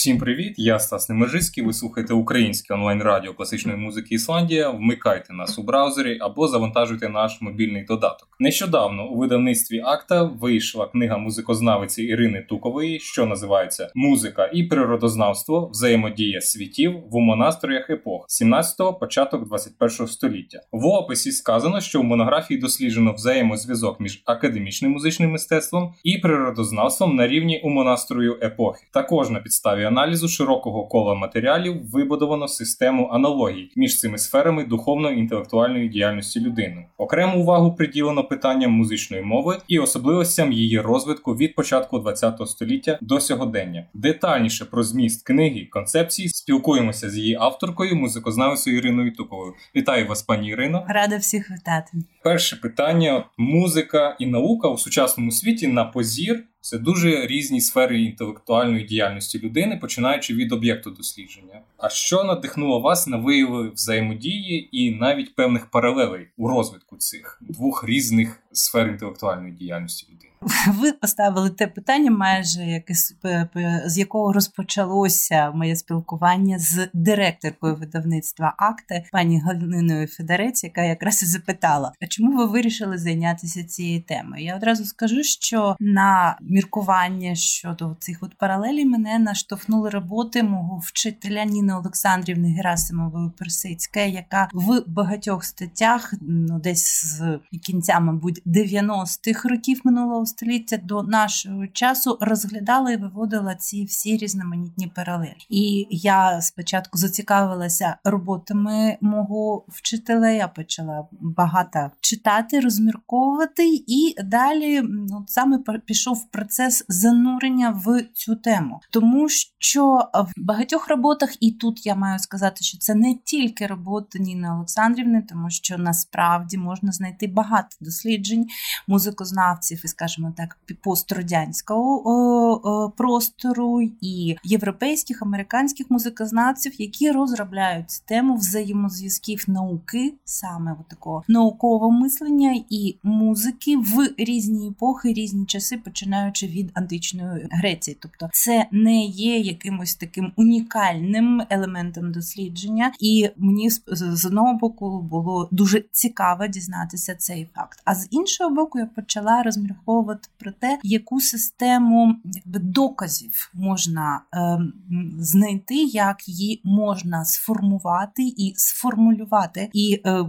Всім привіт! Я Стас Немержицький. Ви слухаєте українське онлайн-радіо класичної музики Ісландія. Вмикайте нас у браузері або завантажуйте наш мобільний додаток. Нещодавно у видавництві Акта вийшла книга музикознавиці Ірини Тукової, що називається Музика і природознавство взаємодія світів в умонастроях епох 17-го, початок 21-го століття. В описі сказано, що в монографії досліджено взаємозв'язок між академічним музичним мистецтвом і природознавством на рівні умонастрою епохи. Також на підставі аналізу широкого кола матеріалів вибудовано систему аналогій між цими сферами духовно-інтелектуальної діяльності людини. Окрему увагу приділено питанням музичної мови і особливостям її розвитку від початку ХХ століття до сьогодення. Детальніше про зміст книги концепції спілкуємося з її авторкою, музикознавицею Іриною Туковою. Вітаю вас, пані Ірино. Рада всіх вітати. Перше питання: музика і наука у сучасному світі на позір. Це дуже різні сфери інтелектуальної діяльності людини, починаючи від об'єкту дослідження. А що надихнуло вас на вияви взаємодії і навіть певних паралелей у розвитку цих двох різних сфер інтелектуальної діяльності людини? Ви поставили те питання, майже якесь з якого розпочалося моє спілкування з директоркою видавництва акти пані Галиною Федерець, яка якраз і запитала: а чому ви вирішили зайнятися цією темою? Я одразу скажу, що на міркування щодо цих от паралелей мене наштовхнули роботи мого вчителя Ніни Олександрівни Герасимової Персицької, яка в багатьох статтях, ну десь з кінця, мабуть, 90-х років минулого століття до нашого часу розглядала і виводила ці всі різноманітні паралелі. І я спочатку зацікавилася роботами мого вчителя. Я почала багато читати, розмірковувати, і далі ну, саме пішов процес занурення в цю тему, тому що в багатьох роботах, і тут я маю сказати, що це не тільки робота Ніни Олександрівни, тому що насправді можна знайти багато досліджень музикознавців і, скажімо так, пострадянського простору і європейських американських музикознавців, які розробляють тему взаємозв'язків науки, саме такого наукового мислення і музики в різні епохи, різні часи, починаючи від античної Греції. Тобто, це не є якимось таким унікальним елементом дослідження, і мені з одного боку було дуже цікаво дізнатися цей факт. А з іншого боку, я почала розмірковувати про те, яку систему якби доказів можна е, знайти, як її можна сформувати і сформулювати, і е,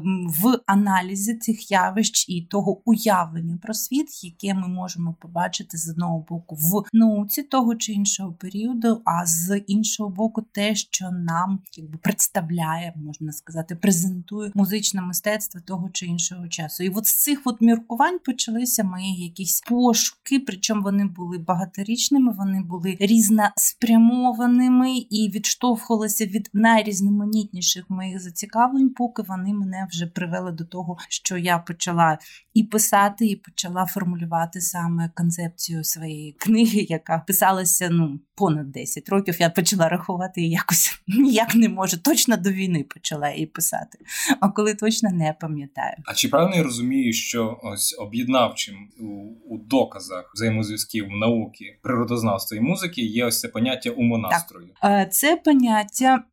в аналізі цих явищ і того уявлення про світ, яке ми можемо побачити з одного боку в науці того чи іншого періоду, а з іншого боку, те, що нам якби представляє, можна сказати, презентує музичне мистецтво того чи іншого часу. І от з цих от міркувань почалися мої якісь пошуки, причому вони були багаторічними, вони були різноспрямованими і відштовхувалися від найрізноманітніших моїх зацікавлень, поки вони мене вже привели до того, що я почала і писати, і почала формулювати саме концепцію своєї книги, яка писалася ну понад 10 років. Я почала рахувати і якось ніяк не можу. Точно до війни почала її писати. А коли точно не пам'ятаю. А чи правильно я розумію, що ось об'єднавчим у, у доказах взаємозв'язків науки, природознавства і музики є ось це поняття умонастрою? Так. Е, це поняття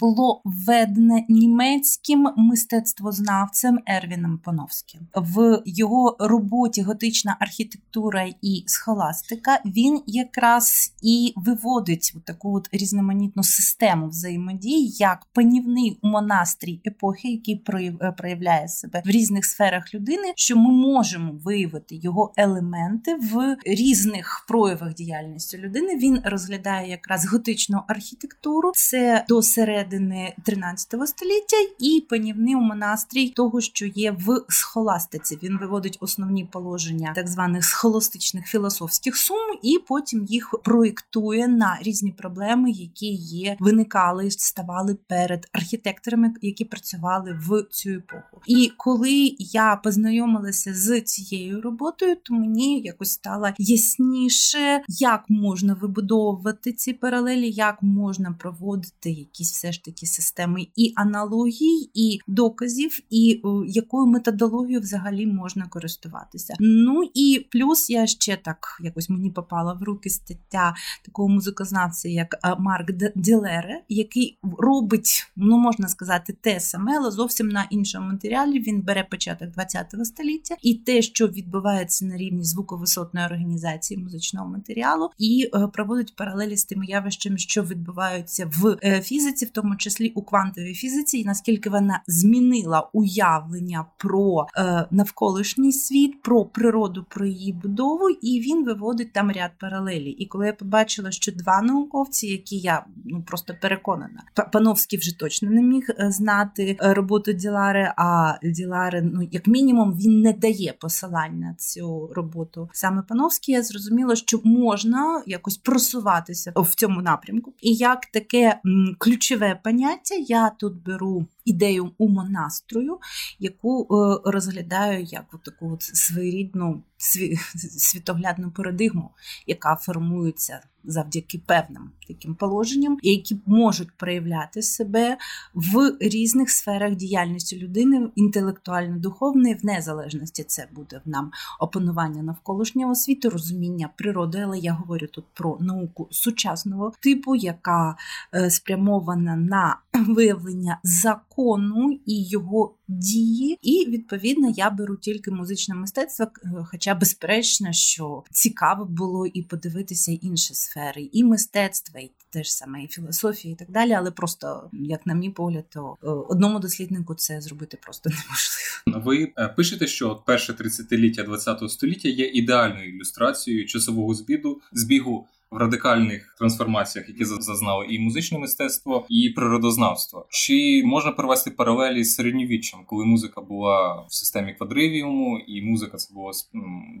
було введене німецьким мистецтвознавцем Ервіном Пановським в його роботі готична архітектура і схоластика. Він якраз і виводить таку от різноманітну систему взаємодії як панівний монастрій епохи, який е, проявляє себе в різних сферах людини, що ми можемо виявити його елементи в різних проявах діяльності людини. Він розглядає якраз готичну архітектуру, це до середини 13 століття, і панівний монастрій того, що є в схоластиці. Він виводить основні положення так званих схоластичних філософських сум, і потім їх проєктує на різні проблеми, які є, виникали, ставали перед архітекторами, які працювали в цю епоху. І коли я познайомилася з цією роботою, то мені якось стало ясніше, як можна вибудовувати ці паралелі, як можна проводити якісь все ж таки системи і аналогій, і доказів, і е, якою методологією взагалі можна користуватися. Ну і плюс я ще так якось мені попала в руки стаття такого музикознавця, як е, Марк Ділере, який робить, ну можна сказати, те саме, але зовсім на іншому матеріалі. Він бере початок ХХ століття і те, що відбувається на рівні звуковисотної організації музичного матеріалу, і е, проводить паралелі з тими явищами, що відбуваються в е, фізиці, в тому числі у квантовій фізиці, і наскільки вона змінила уявлення про е, навколишній світ, про природу, про її будову, і він виводить там ряд паралелі. І коли я побачила, що два науковці, які я ну просто переконана, Пановський вже точно не міг знати роботу Ділари, а Ділари, ну як мінімум, він не дає посилань на цю роботу. Саме Пановський, я зрозуміла, що можна якось просуватися в цьому напрямку. І як таке ключове поняття, я тут беру. Ідею умонастрою, яку е, розглядаю як от таку от своєрідну світоглядну парадигму, яка формується завдяки певним таким положенням, які можуть проявляти себе в різних сферах діяльності людини, інтелектуально-духовної, в незалежності це буде в нам опанування навколишнього світу, розуміння природи, але я говорю тут про науку сучасного типу, яка е, спрямована на виявлення закону і його дії, і відповідно я беру тільки музичне мистецтво, хоча безперечно, що цікаво було і подивитися інші сфери, і мистецтва, і теж саме і філософії, і так далі. Але просто, як на мій погляд, то е, одному досліднику це зробити просто неможливо. Ви е, пишете, що перше 30-ліття ХХ століття є ідеальною ілюстрацією часового збіду збігу радикальних трансформаціях, які зазнали і музичне мистецтво, і природознавство. Чи можна провести паралелі з середньовіччям, коли музика була в системі квадривіуму, і музика це було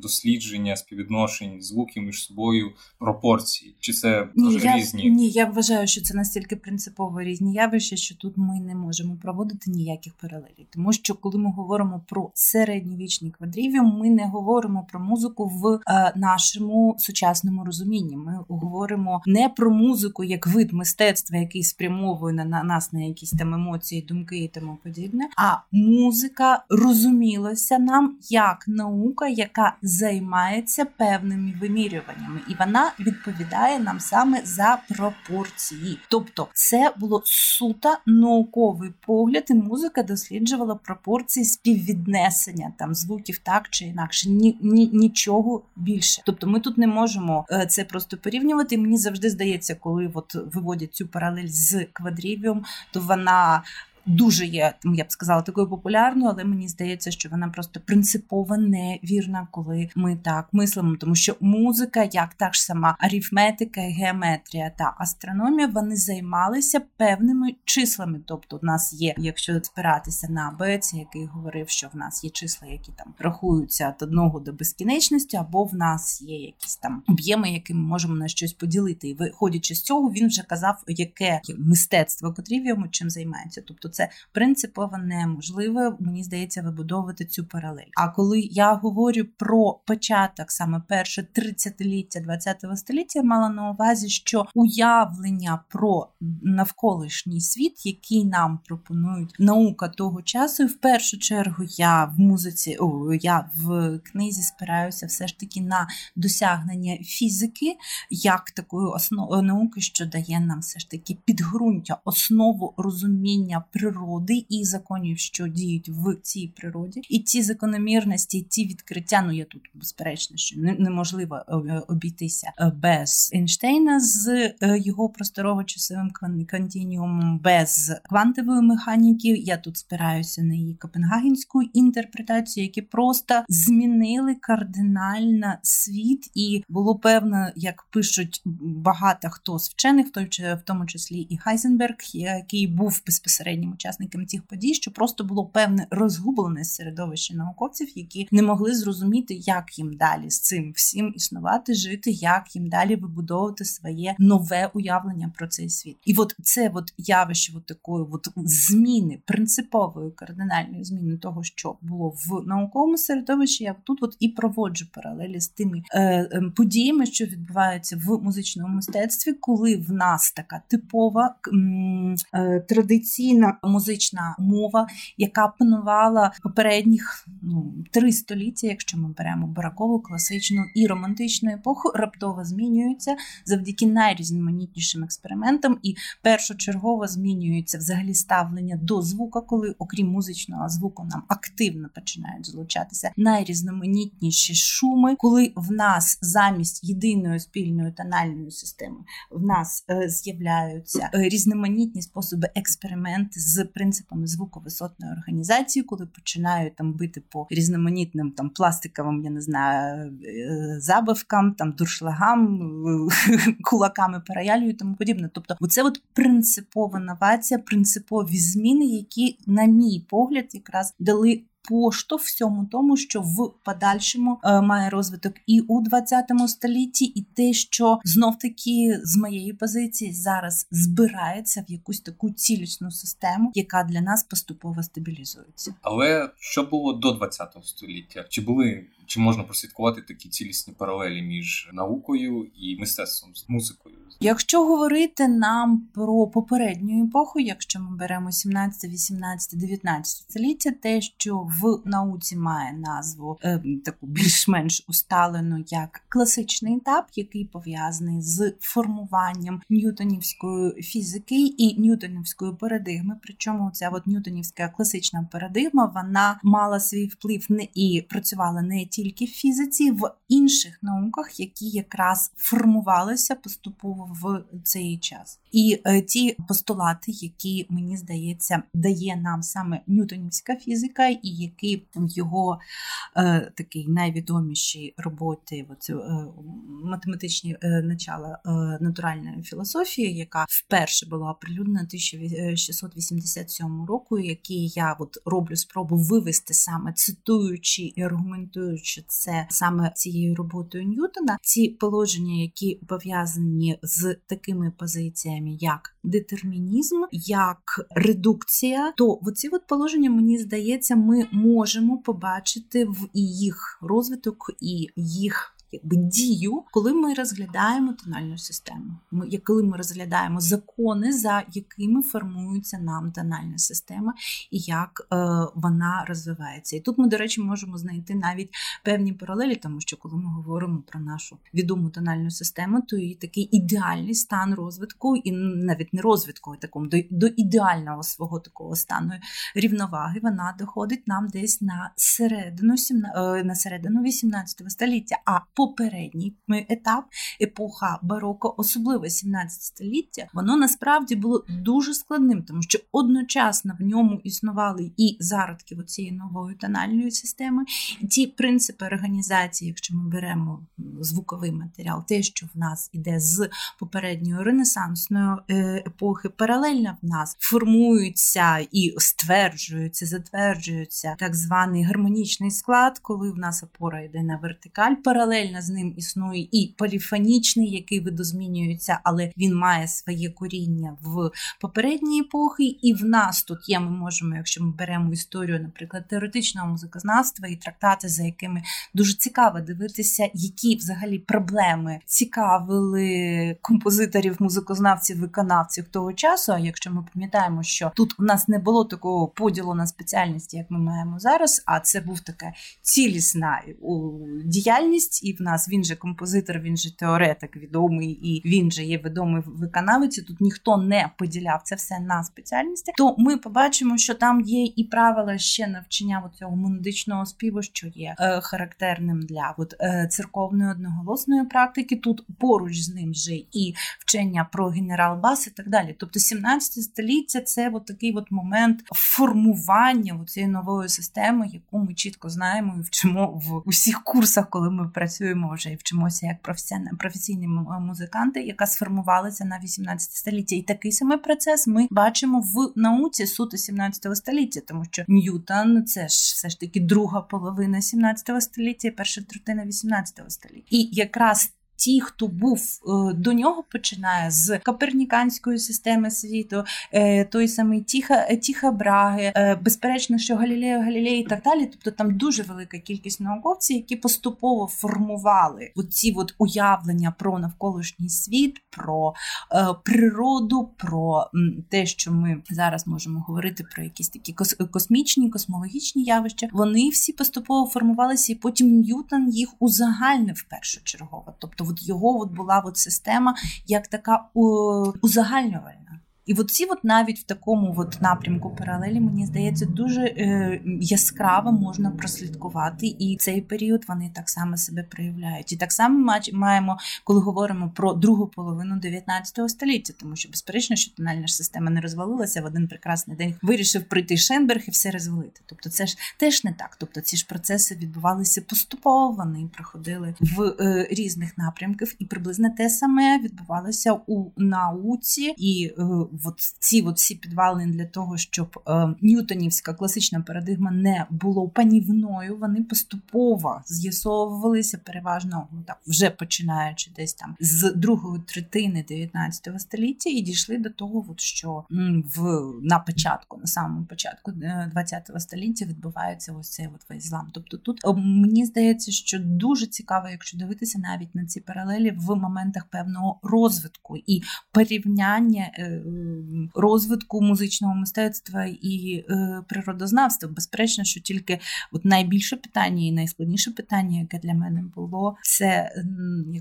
дослідження, співвідношень, звуків між собою, пропорції? Чи це ні, я, різні? Ні, я вважаю, що це настільки принципово різні явища, що тут ми не можемо проводити ніяких паралелей, тому що коли ми говоримо про середньовічний квадривіум, ми не говоримо про музику в е, нашому сучасному розумінні. Ми говоримо не про музику як вид мистецтва, який спрямовує на нас на якісь там емоції, думки і тому подібне. А музика розумілася нам як наука, яка займається певними вимірюваннями, і вона відповідає нам саме за пропорції. Тобто, це було суто науковий погляд, і музика досліджувала пропорції співвіднесення там звуків так чи інакше, ні, ні нічого більше. Тобто, ми тут не можемо е, це просто порівнювати. Мені завжди здається, коли от виводять цю паралель з квадрівіум, то вона дуже є, я б сказала, такою популярною, але мені здається, що вона просто принципово невірна, коли ми так мислимо, тому що музика, як та ж сама арифметика, геометрія та астрономія, вони займалися певними числами. Тобто, у нас є, якщо спиратися на Бець, який говорив, що в нас є числа, які там рахуються від одного до безкінечності, або в нас є якісь там об'єми, які ми можемо на щось поділити. І виходячи з цього, він вже казав, яке мистецтво котрі чим займається. Тобто це принципово неможливо, мені здається, вибудовувати цю паралель. А коли я говорю про початок, саме перше 30-ліття 20-го століття, я мала на увазі, що уявлення про навколишній світ, який нам пропонують наука того часу, і в першу чергу я в музиці, о, я в книзі спираюся все ж таки на досягнення фізики, як такої основ науки, що дає нам все ж таки підґрунтя, основу розуміння природи природи і законів, що діють в цій природі, і ці закономірності, ці відкриття. Ну я тут безперечно, що неможливо е, е, обійтися е, без Ейнштейна з його просторово-часовим континіумом, без квантової механіки. Я тут спираюся на її копенгагенську інтерпретацію, які просто змінили кардинально світ, і було певно, як пишуть багато хто з вчених, в тому числі і Хайзенберг, який був безпосереднім учасникам тих подій, що просто було певне розгублене середовище науковців, які не могли зрозуміти, як їм далі з цим всім існувати, жити, як їм далі вибудовувати своє нове уявлення про цей світ. І от це от явище от такої от зміни принципової кардинальної зміни того, що було в науковому середовищі. Я тут от і проводжу паралелі з тими е, е, подіями, що відбуваються в музичному мистецтві, коли в нас така типова е, традиційна музична мова, яка панувала попередніх ну, три століття, якщо ми беремо баракову, класичну і романтичну епоху, раптово змінюється завдяки найрізноманітнішим експериментам, і першочергово змінюється взагалі ставлення до звука, коли, окрім музичного звуку, нам активно починають залучатися найрізноманітніші шуми, коли в нас замість єдиної спільної тональної системи в нас е, з'являються е, різноманітні способи експерименти з принципами звуковисотної організації, коли починають там бити по різноманітним там пластиковим, я не знаю, забивкам, забавкам, там дуршлагам, кулаками параялю і тому подібне. Тобто, оце от принципова новація, принципові зміни, які, на мій погляд, якраз дали поштовх всьому тому, що в подальшому е, має розвиток і у 20 столітті, і те, що знов таки з моєї позиції зараз збирається в якусь таку цілісну систему, яка для нас поступово стабілізується. Але що було до 20 століття? Чи були чи можна прослідкувати такі цілісні паралелі між наукою і мистецтвом з музикою? Якщо говорити нам про попередню епоху, якщо ми беремо 17, 18, 19 століття, те, що в науці має назву е, таку більш-менш усталену як класичний етап, який пов'язаний з формуванням ньютонівської фізики і ньютонівської парадигми. Причому ця от ньютонівська класична парадигма вона мала свій вплив не і працювала не тільки в фізиці, в інших науках, які якраз формувалися поступово в цей час. І е, ті постулати, які мені здається, дає нам саме Ньютонівська фізика, і які його е, такий найвідоміші роботи, оці, е, математичні е, начала е, натуральної філософії, яка вперше була оприлюднена 1687 року, який я от роблю спробу вивести саме цитуючи і аргументуючи це саме цією роботою Ньютона, ці положення, які пов'язані з такими позиціями, як детермінізм, як редукція, то оці от положення, мені здається, ми можемо побачити в їх розвиток і їх якби дію, коли ми розглядаємо тональну систему. Ми, коли ми розглядаємо закони, за якими формується нам тональна система, і як е, вона розвивається. І тут ми, до речі, можемо знайти навіть певні паралелі, тому що коли ми говоримо про нашу відому тональну систему, то її такий ідеальний стан розвитку, і навіть не розвитку, а такому до, до ідеального свого такого стану рівноваги, вона доходить нам десь на середину е, на середину 18 століття. А попередній етап, епоха бароко, особливо 17 століття, воно насправді було дуже складним, тому що одночасно в ньому існували і зародки цієї нової тональної системи, і ті принципи організації, якщо ми беремо звуковий матеріал, те, що в нас іде з попередньої ренесансної е, епохи, паралельно в нас формуються і стверджуються, затверджуються так званий гармонічний склад, коли в нас опора йде на вертикаль, паралельно паралельно з ним існує і поліфонічний, який видозмінюється, але він має своє коріння в попередній епохи, і в нас тут є. Ми можемо, якщо ми беремо історію, наприклад, теоретичного музикознавства і трактати, за якими дуже цікаво дивитися, які взагалі проблеми цікавили композиторів, музикознавців, виконавців того часу. А якщо ми пам'ятаємо, що тут у нас не було такого поділу на спеціальності, як ми маємо зараз, а це був така цілісна діяльність і в нас він же композитор, він же теоретик відомий, і він же є відомий виконавець. Тут ніхто не поділяв це все на спеціальності. То ми побачимо, що там є і правила ще навчання цього монодичного співу, що є е, характерним для от, е, церковної одноголосної практики. Тут поруч з ним же і вчення про генерал-бас і так далі. Тобто 17 століття це от такий от момент формування цієї нової системи, яку ми чітко знаємо і вчимо в усіх курсах, коли ми працюємо працюємо вже і вчимося як професійні музиканти, яка сформувалася на 18 століття. І такий самий процес ми бачимо в науці суто 17 століття, тому що Ньютон це ж все ж таки друга половина 17 століття, перша третина 18 століття. І якраз ті, хто був е, до нього, починає з коперніканської системи світу, е, той самий Тіха Тіха Браги, е, безперечно, що Галілео Галілей і так далі. Тобто там дуже велика кількість науковців, які поступово формували ці от уявлення про навколишній світ, про природу, про те, що ми зараз можемо говорити про якісь такі космічні, космологічні явища. Вони всі поступово формувалися, і потім Ньютон їх узагальнив першочергово. Тобто от його от була от система як така узагальнювальна. І от ці от навіть в такому от напрямку паралелі, мені здається, дуже е, яскраво можна прослідкувати, і цей період вони так само себе проявляють. І так само маємо, коли говоримо про другу половину 19 століття, тому що безперечно, що тональна ж система не розвалилася в один прекрасний день. Вирішив прийти Шенберг і все розвалити. Тобто, це ж теж не так. Тобто, ці ж процеси відбувалися поступово, вони проходили в е, різних напрямках, і приблизно те саме відбувалося у науці і. Е, от ці от всі підвалини для того, щоб е, ньютонівська класична парадигма не було панівною, вони поступово з'ясовувалися переважно ну так, вже починаючи десь там з другої третини 19 століття, і дійшли до того, от, що в на початку, на самому початку 20 е, століття відбувається ось цей от весь злам. Тобто тут е, мені здається, що дуже цікаво, якщо дивитися навіть на ці паралелі в моментах певного розвитку і порівняння. Розвитку музичного мистецтва і е, природознавства. Безперечно, що тільки от найбільше питання і найскладніше питання, яке для мене було, це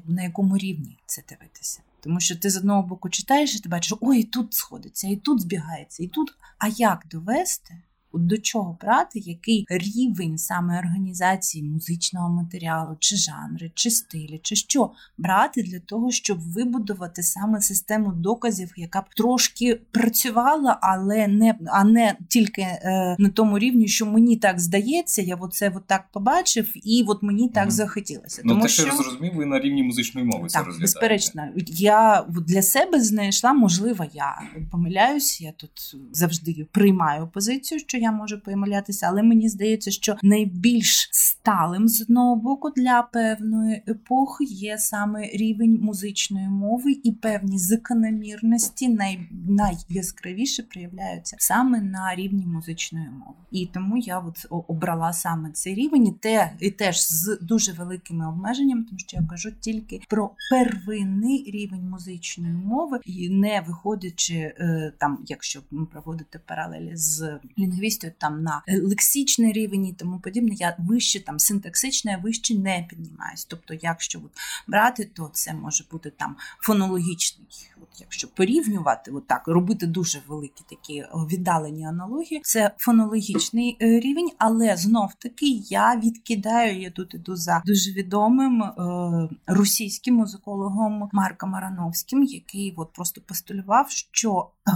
на якому рівні це дивитися. Тому що ти з одного боку читаєш і ти бачиш, ой, і тут сходиться, і тут збігається, і тут. А як довести? До чого брати, який рівень саме організації музичного матеріалу, чи жанри, чи стилі, чи що брати для того, щоб вибудувати саме систему доказів, яка б трошки працювала, але не а не тільки е, на тому рівні, що мені так здається, я оце от так побачив, і от мені так mm. захотілося. Ну, Тому те, що зрозумів, ви на рівні музичної мови. Так, це безперечно, я для себе знайшла, можливо, я помиляюсь, я тут завжди приймаю позицію, що я можу помилятися, але мені здається, що найбільш сталим з одного боку для певної епохи є саме рівень музичної мови і певні закономірності най... найяскравіше проявляються саме на рівні музичної мови. І тому я от обрала саме цей рівень, і те і теж з дуже великими обмеженнями, тому що я кажу тільки про первинний рівень музичної мови, і не виходячи е, там, якщо проводити паралелі з лінгвістою, там на лексичний рівень і тому подібне, я вище там синтаксичне, я вище не піднімаюсь. Тобто, якщо от, брати, то це може бути там фонологічний. От Якщо порівнювати, от так, робити дуже великі такі віддалені аналогії, це фонологічний е, рівень, але знов таки я відкидаю, я тут іду за дуже відомим е, російським музикологом Марком Марановським, який от просто постулював, що е,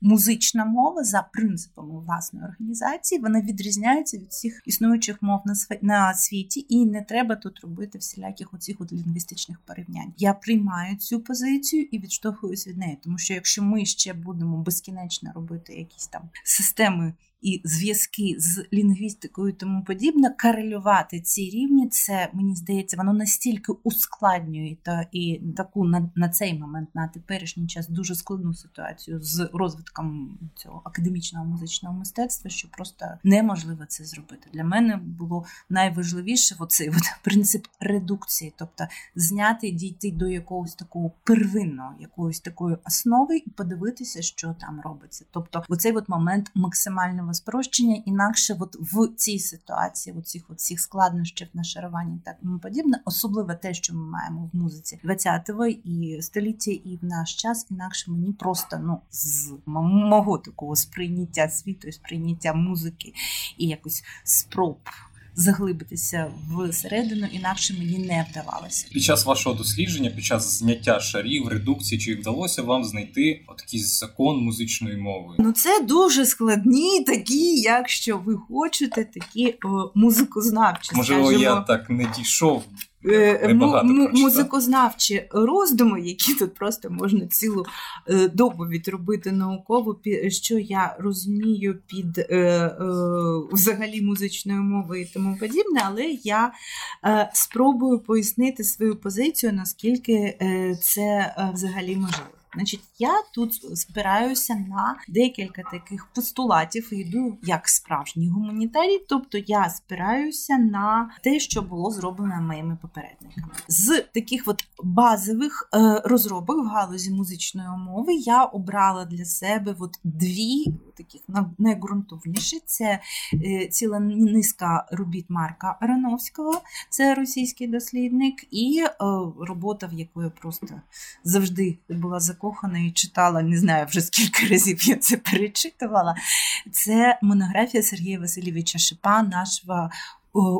музична мова за принципами власної організації вона відрізняється від всіх існуючих мов на на світі, і не треба тут робити всіляких оцих от лінгвістичних порівнянь. Я приймаю цю позицію і відштовхуюсь від неї, тому що якщо ми ще будемо безкінечно робити якісь там системи і зв'язки з лінгвістикою, і тому подібне, корелювати ці рівні, це мені здається, воно настільки ускладнює та і таку на, на цей момент, на теперішній час дуже складну ситуацію з розвитком цього академічного музичного мистецтва, що просто неможливо це зробити. Для мене було найважливіше оцей от принцип редукції, тобто зняти дійти до якогось такого первинного, якоїсь такої основи і подивитися, що там робиться. Тобто, оцей от момент максимального спрощення, інакше от в цій ситуації, в цих от всіх складнощів нашарування так тому подібне, особливо те, що ми маємо в музиці 20-го і століття, і в наш час, інакше мені просто ну з мого такого сприйняття світу, сприйняття музики і якось спроб заглибитися всередину, інакше мені не вдавалося. Під час вашого дослідження, під час зняття шарів, редукції, чи вдалося вам знайти такий закон музичної мови? Ну це дуже складні, такі, якщо ви хочете, такі о, музикознавчі. Можливо, скажімо. я так не дійшов е, музикознавчі роздуми, які тут просто можна цілу е, доповідь робити наукову, що я розумію під е, е, взагалі музичною мовою і тому подібне, але я е, спробую пояснити свою позицію, наскільки е, це взагалі можливо. Значить, я тут спираюся на декілька таких постулатів і йду як справжній гуманітарій, тобто я спираюся на те, що було зроблено моїми попередниками. З таких от базових е, розробок в галузі музичної мови я обрала для себе от дві таких найґрунтовніші. Це е, ціла низка робіт Марка Арановського, це російський дослідник, і е, робота, в яку я просто завжди була закохана, закохана і читала, не знаю вже скільки разів я це перечитувала. Це монографія Сергія Васильовича Шипа, нашого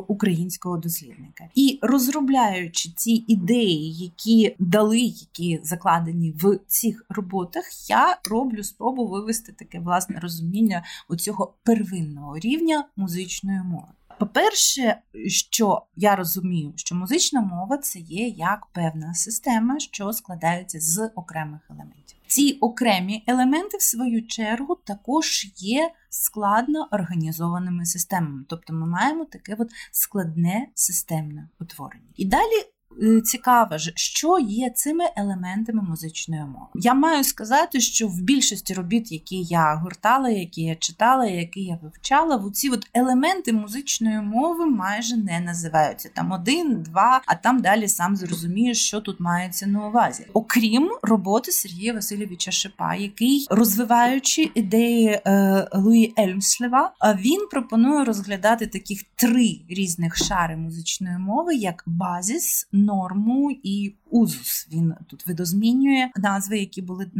українського дослідника. І розробляючи ці ідеї, які дали, які закладені в цих роботах, я роблю спробу вивести таке власне розуміння оцього первинного рівня музичної мови. По-перше, що я розумію, що музична мова це є як певна система, що складається з окремих елементів. Ці окремі елементи, в свою чергу, також є складно організованими системами. Тобто ми маємо таке от складне системне утворення. І далі Е, цікаве, що є цими елементами музичної мови. Я маю сказати, що в більшості робіт, які я гуртала, які я читала, які я вивчала, в ці от елементи музичної мови майже не називаються. Там один, два, а там далі сам зрозумієш, що тут мається на увазі. Окрім роботи Сергія Васильовича Шипа, який розвиваючи ідеї е, Луї Ельмслева, він пропонує розглядати таких три різних шари музичної мови як базіс норму і узус. Він тут видозмінює назви, які були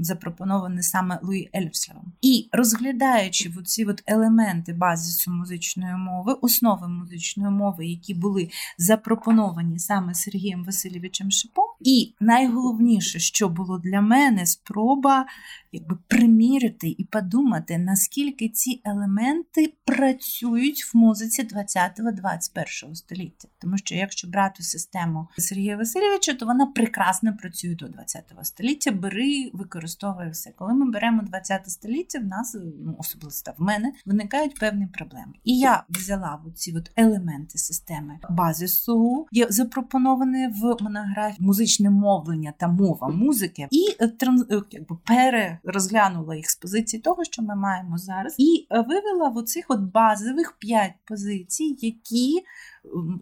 запропоновані саме Луї Ельмслевом. І розглядаючи ці елементи базису музичної мови, основи музичної мови, які були запропоновані саме Сергієм Васильовичем Шипом, і найголовніше, що було для мене, спроба якби примірити і подумати, наскільки ці елементи працюють в музиці 20-21 століття. Тому що якщо брати систему Сергія Васильовича, то вона прекрасно працює до 20 століття. Бери, використовує все. Коли ми беремо 20 століття, в нас ну, особливо в мене виникають певні проблеми. І я взяла ці от елементи системи базису, є запропоновані в монографії музичне мовлення та мова музики, і е, е, якби перерозглянула їх з позиції того, що ми маємо зараз, і е, вивела в оцих от базових п'ять позицій, які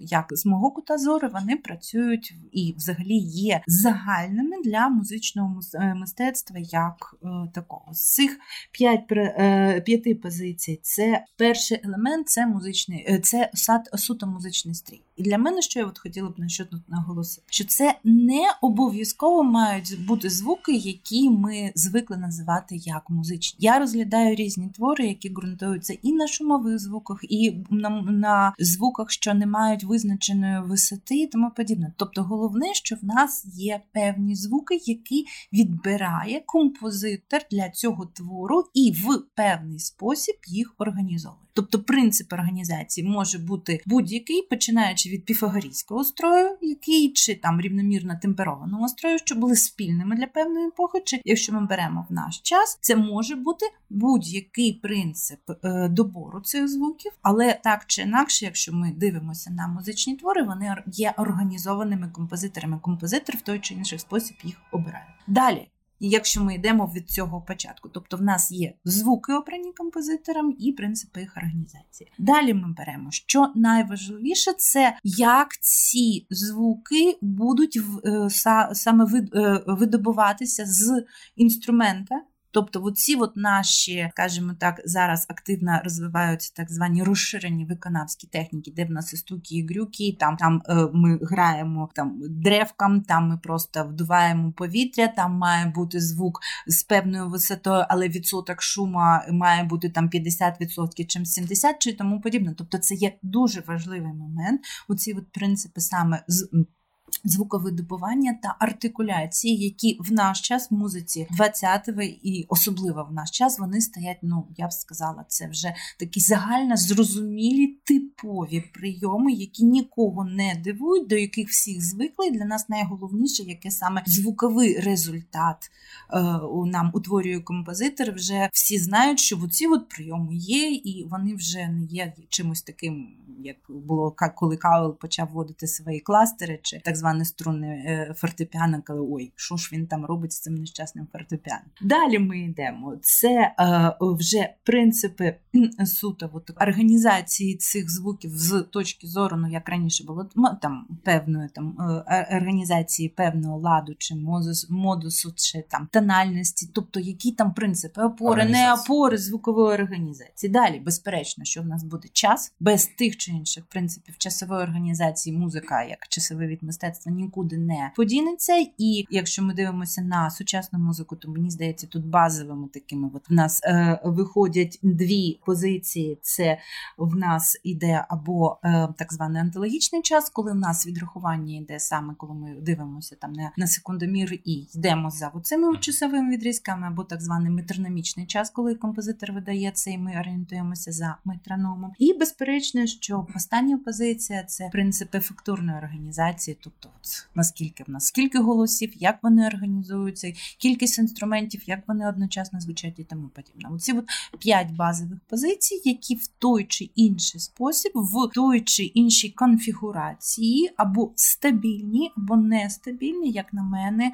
як з мого кута зору, вони працюють і взагалі є загальними для музичного е, мистецтва як е, такого. З цих п'ять е, п'яти позицій це перший елемент, це музичний, це суто музичний стрій. І для мене, що я от хотіла б на що тут наголосити, що це не обов'язково мають бути звуки, які ми звикли називати як музичні. Я розглядаю різні твори, які ґрунтуються і на шумових звуках, і на, на звуках, що не мають визначеної висоти, і тому подібне. Тобто, головне, що в нас є певні звуки, які відбирає композитор для цього твору, і в певний спосіб їх організовує. Тобто принцип організації може бути будь-який, починаючи від піфагорійського строю, який чи там рівномірно темперованого строю, що були спільними для певної епохи, чи якщо ми беремо в наш час, це може бути будь-який принцип е, добору цих звуків, але так чи інакше, якщо ми дивимося на музичні твори, вони є організованими композиторами. Композитор в той чи інший спосіб їх обирає. Далі. Якщо ми йдемо від цього початку, тобто в нас є звуки обрані композитором і принципи їх організації. Далі ми беремо, що найважливіше, це як ці звуки будуть е, саме е, видобуватися з інструмента. Тобто, оці от наші, скажімо так, зараз активно розвиваються так звані розширені виконавські техніки, де в нас і стуки, і грюки, там там е, ми граємо там древкам, там ми просто вдуваємо повітря, там має бути звук з певною висотою, але відсоток шума має бути там 50% чим 70% чи тому подібне. Тобто, це є дуже важливий момент. Оці от принципи саме з звуковидобування та артикуляції, які в наш час в музиці 20-го і особливо в наш час вони стоять. Ну я б сказала, це вже такі загально зрозумілі типові прийоми, які нікого не дивують, до яких всіх звикли. Для нас найголовніше, яке саме звуковий результат е, нам утворює композитор. Вже всі знають, що оці от прийоми є, і вони вже не є чимось таким, як було коли Каул почав вводити свої кластери, чи так зване струнне е, фортепіано, коли ой, що ж він там робить з цим нещасним фортепіано. Далі ми йдемо. Це е, вже принципи суто от, організації цих звуків з точки зору, ну як раніше було там певної там е, організації певного ладу, чи модус, модусу, чи там тональності, тобто які там принципи опори, не опори звукової організації. Далі, безперечно, що в нас буде час без тих чи інших принципів часової організації, музика як часовий від мистецтва нікуди не подінеться. І якщо ми дивимося на сучасну музику, то мені здається, тут базовими такими от в нас е, виходять дві позиції: це в нас іде або е, так званий антологічний час, коли в нас відрахування йде саме, коли ми дивимося там на, на секундомір і йдемо за цими часовими відрізками, або так званий метрономічний час, коли композитор видає це, і ми орієнтуємося за метрономом. І безперечно, що остання позиція це принцип ефектурної організації, тобто от, наскільки в нас? Скільки голосів, як вони організуються, кількість інструментів, як вони одночасно звучать і тому подібне. Оці от п'ять базових позицій, які в той чи інший спосіб, в той чи іншій конфігурації або стабільні, або нестабільні, як на мене, е,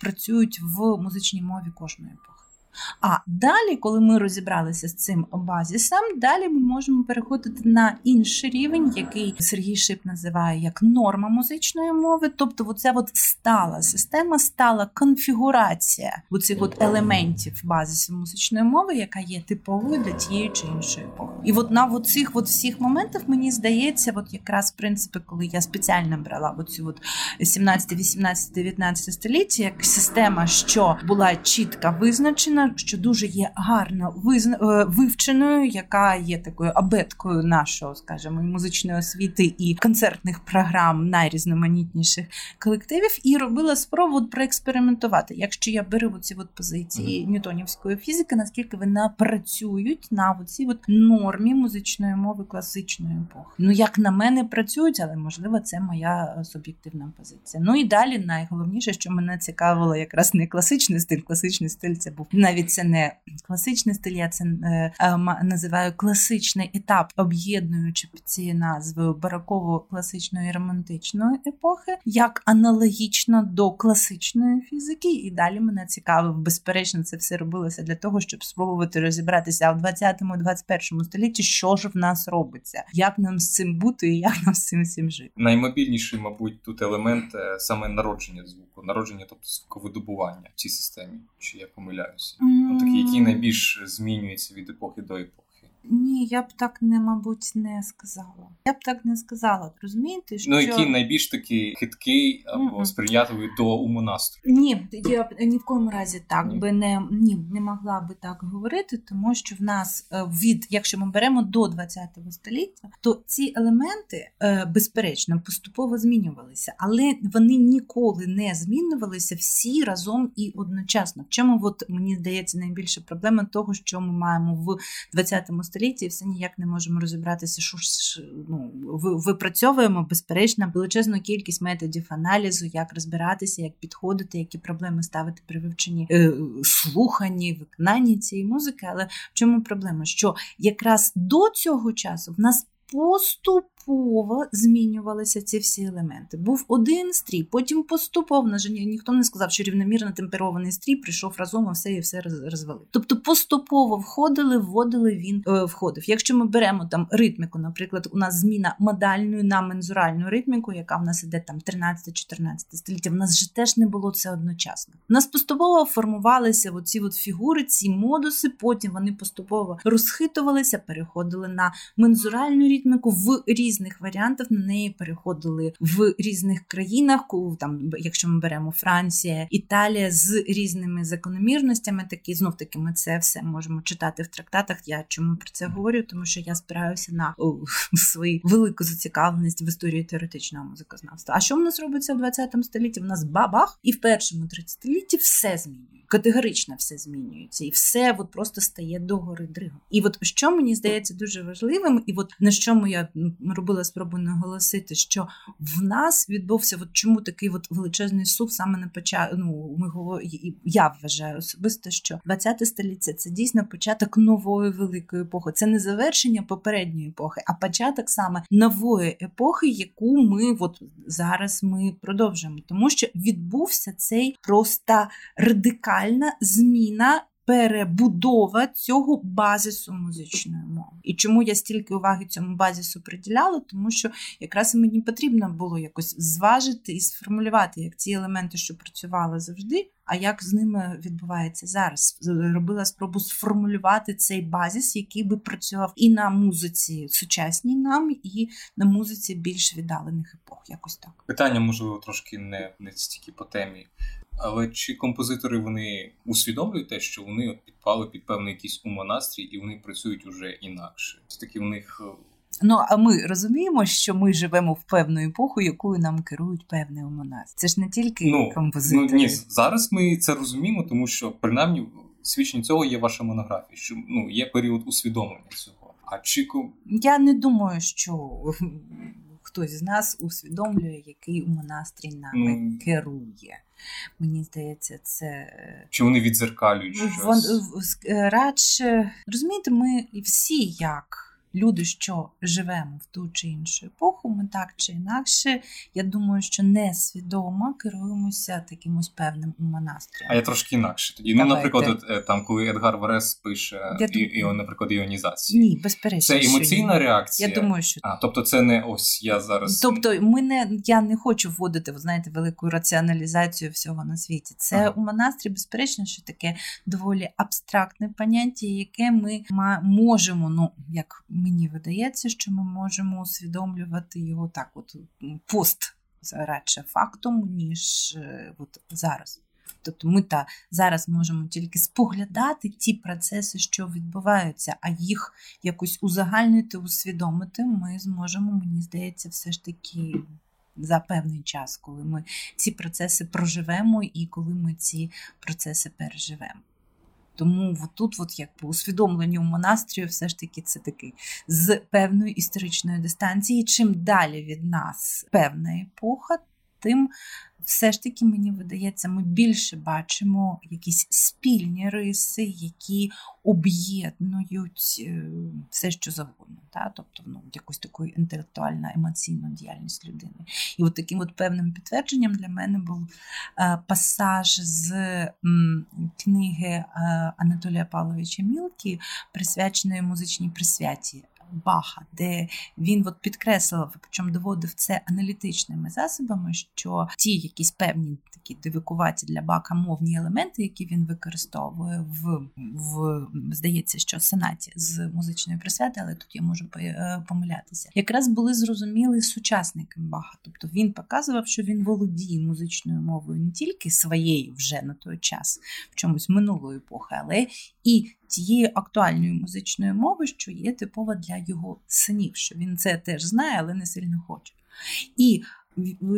працюють в музичній мові кожної епохи. А далі, коли ми розібралися з цим базісом, далі ми можемо переходити на інший рівень, який Сергій Шип називає як норма музичної мови. Тобто, оця от стала система, стала конфігурація оцих от елементів базису музичної мови, яка є типовою для тієї чи іншої епохи. І от на оцих от всіх моментах мені здається, от якраз принципи, коли я спеціально брала оцю от 17, 18, 19 століття, як система, що була чітко визначена людина, що дуже є гарно. Е, вивченою, яка є такою абеткою нашого, скажімо, музичної освіти і концертних програм найрізноманітніших колективів, і робила спробу проекспериментувати. Якщо я беру ці от позиції mm-hmm. ньютонівської фізики, наскільки вони працюють на оцій от нормі музичної мови класичної епохи. Ну як на мене працюють, але можливо це моя суб'єктивна позиція. Ну і далі найголовніше, що мене цікавило, якраз не класичний стиль. Класичний стиль це був навіть це не класичний стиль, я це е, е, називаю класичний етап, об'єднуючи під цією назвою бароково класичної романтичної епохи, як аналогічно до класичної фізики. І далі мене цікавив, безперечно, це все робилося для того, щоб спробувати розібратися в 20-21 столітті, що ж в нас робиться, як нам з цим бути і як нам з цим всім жити. Наймобільніший, мабуть, тут елемент е, саме народження звуку, народження, тобто звуковидобування в цій системі, чи я помиляюся. Ну, такий, який найбільш змінюється від епохи до епохи. Ні, я б так не, мабуть, не сказала. Я б так не сказала. Розумієте, ну, що... Ну, який найбільш такий хиткий або mm-hmm. сприятливий до умонастрою? Ні, я б ні в коєму разі так ні. би не ні, не могла би так говорити, тому що в нас е, від, якщо ми беремо до 20-го століття, то ці елементи, е, безперечно, поступово змінювалися, але вони ніколи не змінювалися всі разом і одночасно. В чому от мені здається найбільша проблема того, що ми маємо в 20-му столітті, і все ніяк не можемо розібратися, що ж ну, випрацьовуємо безперечно величезну кількість методів аналізу, як розбиратися, як підходити, які проблеми ставити при вивченні е, слуханні, виконанні цієї музики. Але в чому проблема? Що якраз до цього часу в нас поступово змінювалися ці всі елементи. Був один стрій, потім поступово ніхто не сказав, що рівномірно темперований стрій прийшов разом, а все і все розвалив. Тобто поступово входили, вводили, він е, входив. Якщо ми беремо там ритміку, наприклад, у нас зміна модальної на мензуральну ритміку, яка в нас іде там 13-14 століття, в нас же теж не було це одночасно. У нас поступово формувалися оці от фігури, ці модуси, потім вони поступово розхитувалися, переходили на мензуральну ритміку в різних варіантів на неї переходили в різних країнах. Там, якщо ми беремо Франція, Італія з різними закономірностями, такі знов таки ми це все можемо читати в трактатах. Я чому про це говорю? Тому що я спираюся на о, свою велику зацікавленість в історії теоретичного музикознавства. А що в нас робиться в 20 столітті? В нас бабах, і в першому 30-літті все змінює. Категорично все змінюється, і все от просто стає догори дригом. І от що мені здається дуже важливим, і от на чому я робила спробу наголосити, що в нас відбувся, от чому такий от величезний сув саме на початку. Ну ми говоримо, я вважаю особисто, що 20 століття це дійсно початок нової великої епохи. Це не завершення попередньої епохи, а початок саме нової епохи, яку ми от зараз ми продовжуємо, тому що відбувся цей просто радикальна зміна перебудова цього базису музичної мови. І чому я стільки уваги цьому базису приділяла? Тому що якраз мені потрібно було якось зважити і сформулювати як ці елементи, що працювали завжди. А як з ними відбувається зараз? Робила спробу сформулювати цей базис, який би працював і на музиці сучасній нам, і на музиці більш віддалених епох. Якось так питання можливо трошки не не стільки по темі. Але чи композитори вони усвідомлюють те, що вони от підпали під певний якийсь умонастрій і вони працюють уже інакше? Це таки у них. Е, ну а ми розуміємо, що ми живемо в певну епоху, якою нам керують певний умонастрій. Це ж не тільки ну, композитори. Ну ні, зараз ми це розуміємо, тому що принаймні свідчення цього є ваша монографія. Що ну є період усвідомлення цього. А чи я не думаю, що хтось з нас усвідомлює, який умонастрій нами mm. керує. Мені здається, це е, чи вони відзеркалюють щось? радше розумієте, ми всі як люди, що живемо в ту чи іншу епоху, ми так чи інакше, я думаю, що несвідомо керуємося такимось певним умонастроєм. А я трошки інакше тоді. Давайте. Ну, наприклад, от, е, там, коли Едгар Варес пише, я і, і, наприклад, іонізацію. Ні, безперечно. Це емоційна реакція. Я думаю, що а, тобто, це не ось я зараз. Тобто, ми не я не хочу вводити, ви знаєте, велику раціоналізацію всього на світі. Це ага. умонастрій, безперечно, що таке доволі абстрактне поняття, яке ми можемо, ну як мені видається, що ми можемо усвідомлювати його так, от пост радше фактом, ніж е, от зараз. Тобто ми та зараз можемо тільки споглядати ті процеси, що відбуваються, а їх якось узагальнити, усвідомити, ми зможемо, мені здається, все ж таки за певний час, коли ми ці процеси проживемо і коли ми ці процеси переживемо. Тому тут, от якби усвідомлення у монастрію, все ж таки це такий з певної історичної дистанції. Чим далі від нас певна епоха, тим все ж таки, мені видається, ми більше бачимо якісь спільні риси, які об'єднують е, все, що завгодно. Та? Тобто ну, якусь таку інтелектуальну емоційну діяльність людини. І от таким от певним підтвердженням для мене був е, пасаж з книги е, Анатолія Павловича Мілкі, присвяченої музичній присвяті. Баха, де він от підкреслив, причому доводив це аналітичними засобами, що ті якісь певні такі дивикуваті для бака мовні елементи, які він використовує в, в здається, що сенаті з музичної присвяти, але тут я можу е, помилятися, якраз були зрозуміли сучасникам Баха. Тобто він показував, що він володіє музичною мовою не тільки своєю вже на той час в чомусь минулої епохи, але і тієї актуальної музичної мови, що є типова для його синів, що він це теж знає, але не сильно хоче. І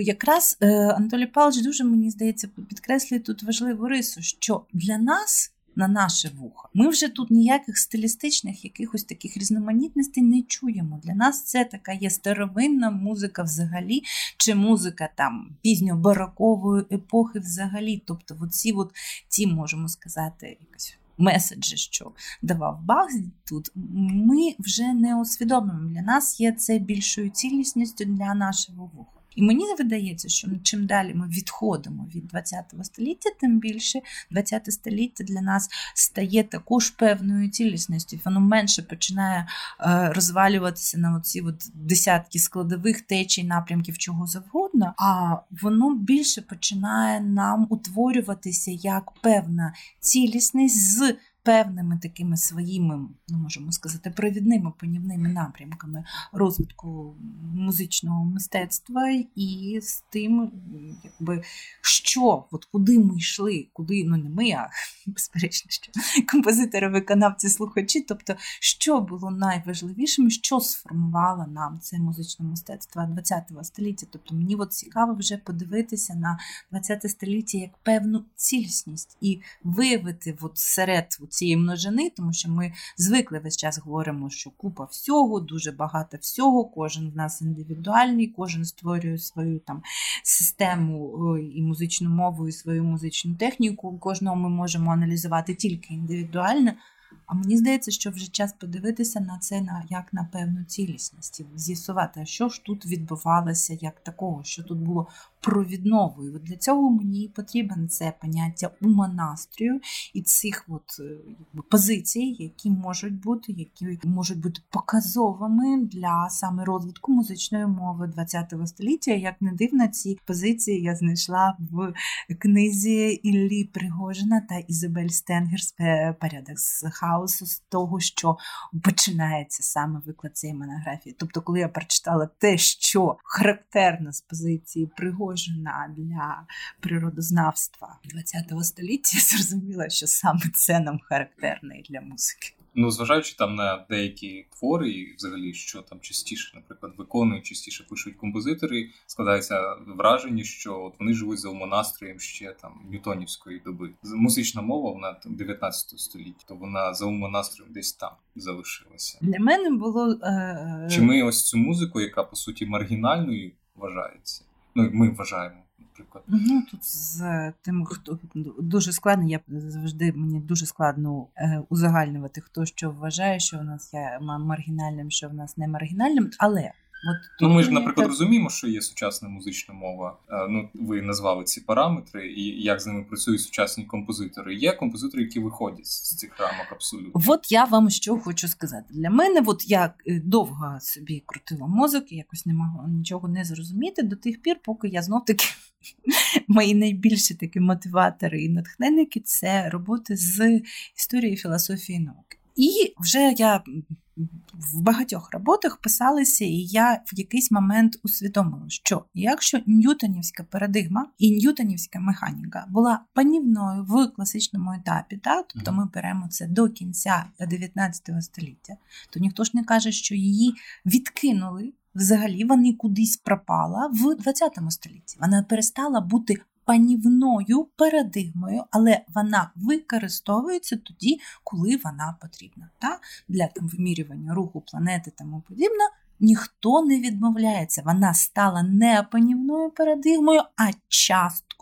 якраз е, Анатолій Павлович дуже, мені здається, підкреслює тут важливу рису, що для нас. На наше вухо. Ми вже тут ніяких стилістичних, якихось таких різноманітностей не чуємо. Для нас це така є старовинна музика взагалі, чи музика там пізньо-барокової епохи взагалі. Тобто, оці от ті, можемо сказати, якось меседжі, що давав Бах тут, ми вже не усвідомлюємо. Для нас є це більшою цілісністю для нашого вуха. І мені видається, що чим далі ми відходимо від ХХ століття, тим більше ХХ століття для нас стає також певною цілісністю. Воно менше починає е, розвалюватися на оці от десятки складових течій, напрямків чого завгодно, а воно більше починає нам утворюватися як певна цілісність з певними такими своїми, ну можемо сказати, провідними панівними напрямками розвитку музичного мистецтва і з тим, якби що, от куди ми йшли, куди ну не ми, а безперечно, що композитори, виконавці, слухачі, тобто, що було найважливішим, що сформувало нам це музичне мистецтво ХХ століття. Тобто мені от цікаво вже подивитися на ХХ століття як певну цілісність і виявити от серед цієї множини, тому що ми звикли весь час говоримо, що купа всього, дуже багато всього, кожен в нас індивідуальний, кожен створює свою там систему і музичну мову, і свою музичну техніку. Кожного ми можемо аналізувати тільки індивідуально. А мені здається, що вже час подивитися на це на як на певну цілісність, з'ясувати, що ж тут відбувалося як такого, що тут було провідновою. Для цього мені потрібен це поняття умонастрою і цих от, е, якби, позицій, які можуть бути, які можуть бути показовими для саме розвитку музичної мови ХХ століття. Як не дивно, ці позиції я знайшла в книзі Іллі Пригожина та Ізабель Стенгерс Порядок з хаосу з того, що починається саме виклад цієї монографії. Тобто, коли я прочитала те, що характерно з позиції Пригожина, для природознавства ХХ століття, я зрозуміла, що саме це нам характерне для музики. Ну, зважаючи там на деякі твори, і взагалі, що там частіше, наприклад, виконують, частіше пишуть композитори, складається враження, що от вони живуть за умонастроєм ще там ньютонівської доби. Музична мова вона 19 століття, то вона за умонастроєм десь там залишилася. Для мене було е... чи ми ось цю музику, яка по суті маргінальною вважається. Ну, ми вважаємо, наприклад. Ну тут з тим, хто дуже складно, я завжди мені дуже складно е, узагальнювати, хто що вважає, що в нас є маргінальним, що в нас не маргінальним, але. От ну, ми ж, наприклад, розуміємо, що є сучасна музична мова. Е, ну, ви назвали ці параметри, і як з ними працюють сучасні композитори. Є композитори, які виходять з цих рамок абсолютно. От я вам що хочу сказати. Для мене, от я е, довго собі крутила мозок, і якось не могла нічого не зрозуміти до тих пір, поки я знов таки мої найбільші такі мотиватори і натхненники це роботи з історії філософії науки. І вже я в багатьох роботах писалися, і я в якийсь момент усвідомила, що якщо ньютонівська парадигма і ньютонівська механіка була панівною в класичному етапі, та, тобто ми беремо це до кінця 19 століття, то ніхто ж не каже, що її відкинули. Взагалі вони кудись пропала в 20 столітті. Вона перестала бути панівною парадигмою, але вона використовується тоді, коли вона потрібна. Та? Для там, вимірювання руху планети тому подібне. Ніхто не відмовляється, вона стала не панівною парадигмою, а часткою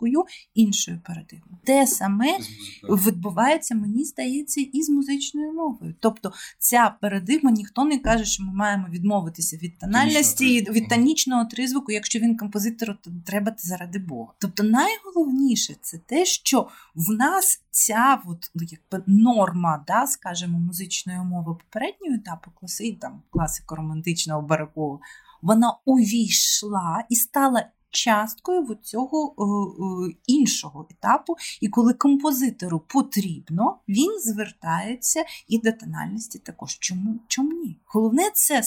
іншої парадигми. Те саме відбувається, мені здається, і з музичною мовою. Тобто ця парадигма ніхто не каже, що ми маємо відмовитися від тональності, від тонічного тризвуку, якщо він композитор, то треба заради Бога. Тобто, найголовніше це те, що в нас ця от, ну, якби норма, да, скажімо, музичної мови попереднього етапу класи, там класико романтичного бароко, вона увійшла і стала часткою цього е, е, іншого етапу, і коли композитору потрібно, він звертається і до тональності також. Чому чому ні? Головне, це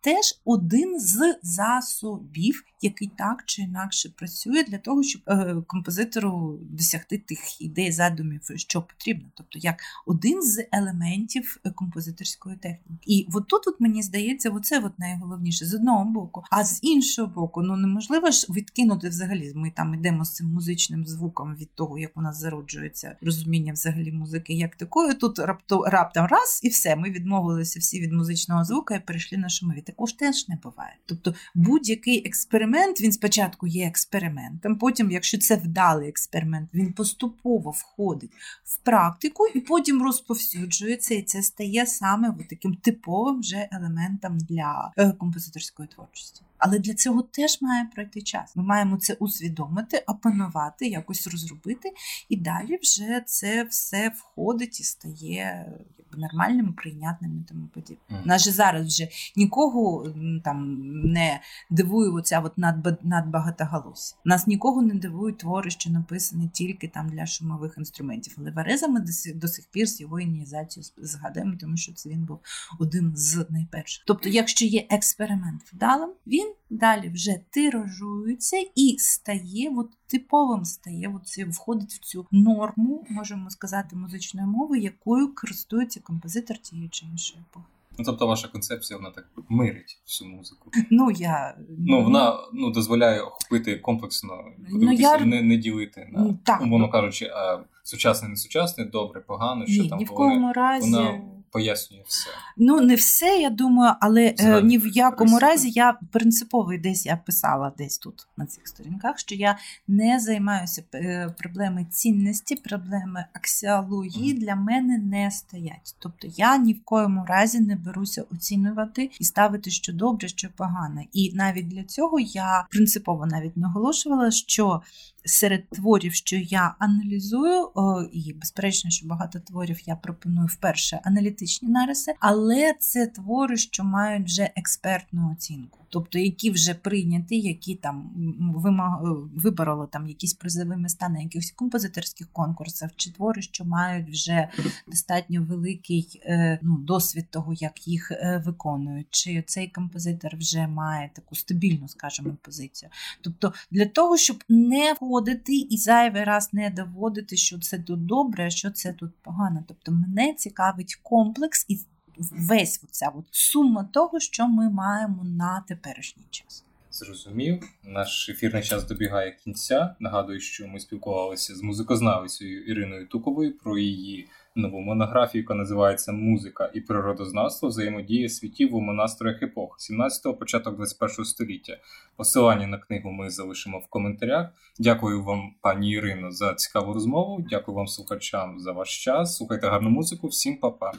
теж один з засобів, який так чи інакше працює для того, щоб е, композитору досягти тих ідей, задумів, що потрібно, тобто як один з елементів композиторської техніки. І от тут от мені здається, оце от найголовніше з одного боку, а з іншого боку, ну неможливо ж відкинути взагалі. Ми там йдемо з цим музичним звуком від того, як у нас зароджується розуміння взагалі музики, як такої. Тут раптом раптом раз і все. Ми відмовилися всі від музичного звука і перейшли на шумові. Також теж не буває. Тобто будь-який експеримент він спочатку є експериментом. Потім, якщо це вдалий експеримент, він поступово входить в практику і потім розповсюджується, і це стає саме таким типовим вже елементом для е, композиторської творчості. Але для цього теж має пройти час. Ми маємо це усвідомити, опанувати, якось розробити, і далі вже це все входить і стає нормальними, прийнятними тому подібне. Mm. Нас же зараз вже нікого там не дивує оця от надбагатоголосся. Нас нікого не дивують твори, що написані тільки там для шумових інструментів. Але Вареза ми до сих пір з його ініціацію згадаємо, тому що це він був один з найперших. Тобто, якщо є експеримент вдалим, він далі вже тиражується і стає от типовим стає, от це входить в цю норму, можемо сказати, музичної мови, якою користується композитор тієї чи іншої епохи. Ну, тобто ваша концепція вона так мирить всю музику. Ну я ну вона ну дозволяє охопити комплексно, ну, я... не не ділити на так. умовно кажучи, а сучасне, не сучасне, добре, погано, що ні, там ні в кому разі. Вона пояснює все. Ну не все, я думаю, але е, ні в якому разі я принципово десь я писала десь тут на цих сторінках, що я не займаюся е, проблеми цінності, проблеми аксіології mm. для мене не стоять. Тобто я ні в коєму разі не беруся оцінювати і ставити, що добре, що погане. І навіть для цього я принципово навіть наголошувала, що серед творів, що я аналізую, і безперечно, що багато творів я пропоную вперше аналітичні нариси, але це твори, що мають вже експертну оцінку тобто які вже прийняті, які там вибороли там якісь призові места на якихось композиторських конкурсах, чи твори, що мають вже достатньо великий е, ну, досвід того, як їх е, виконують, чи цей композитор вже має таку стабільну, скажімо, позицію. Тобто для того, щоб не входити і зайвий раз не доводити, що це тут добре, що це тут погано. Тобто мене цікавить комплекс і весь оця от сума того, що ми маємо на теперішній час. Зрозумів, наш ефірний час добігає кінця. Нагадую, що ми спілкувалися з музикознавицею Іриною Туковою про її нову монографію, яка називається Музика і природознавство взаємодія світів у монастирях епох 17-го, початок 21-го століття. Посилання на книгу ми залишимо в коментарях. Дякую вам, пані Ірино, за цікаву розмову. Дякую вам, слухачам, за ваш час. Слухайте гарну музику. Всім па-па.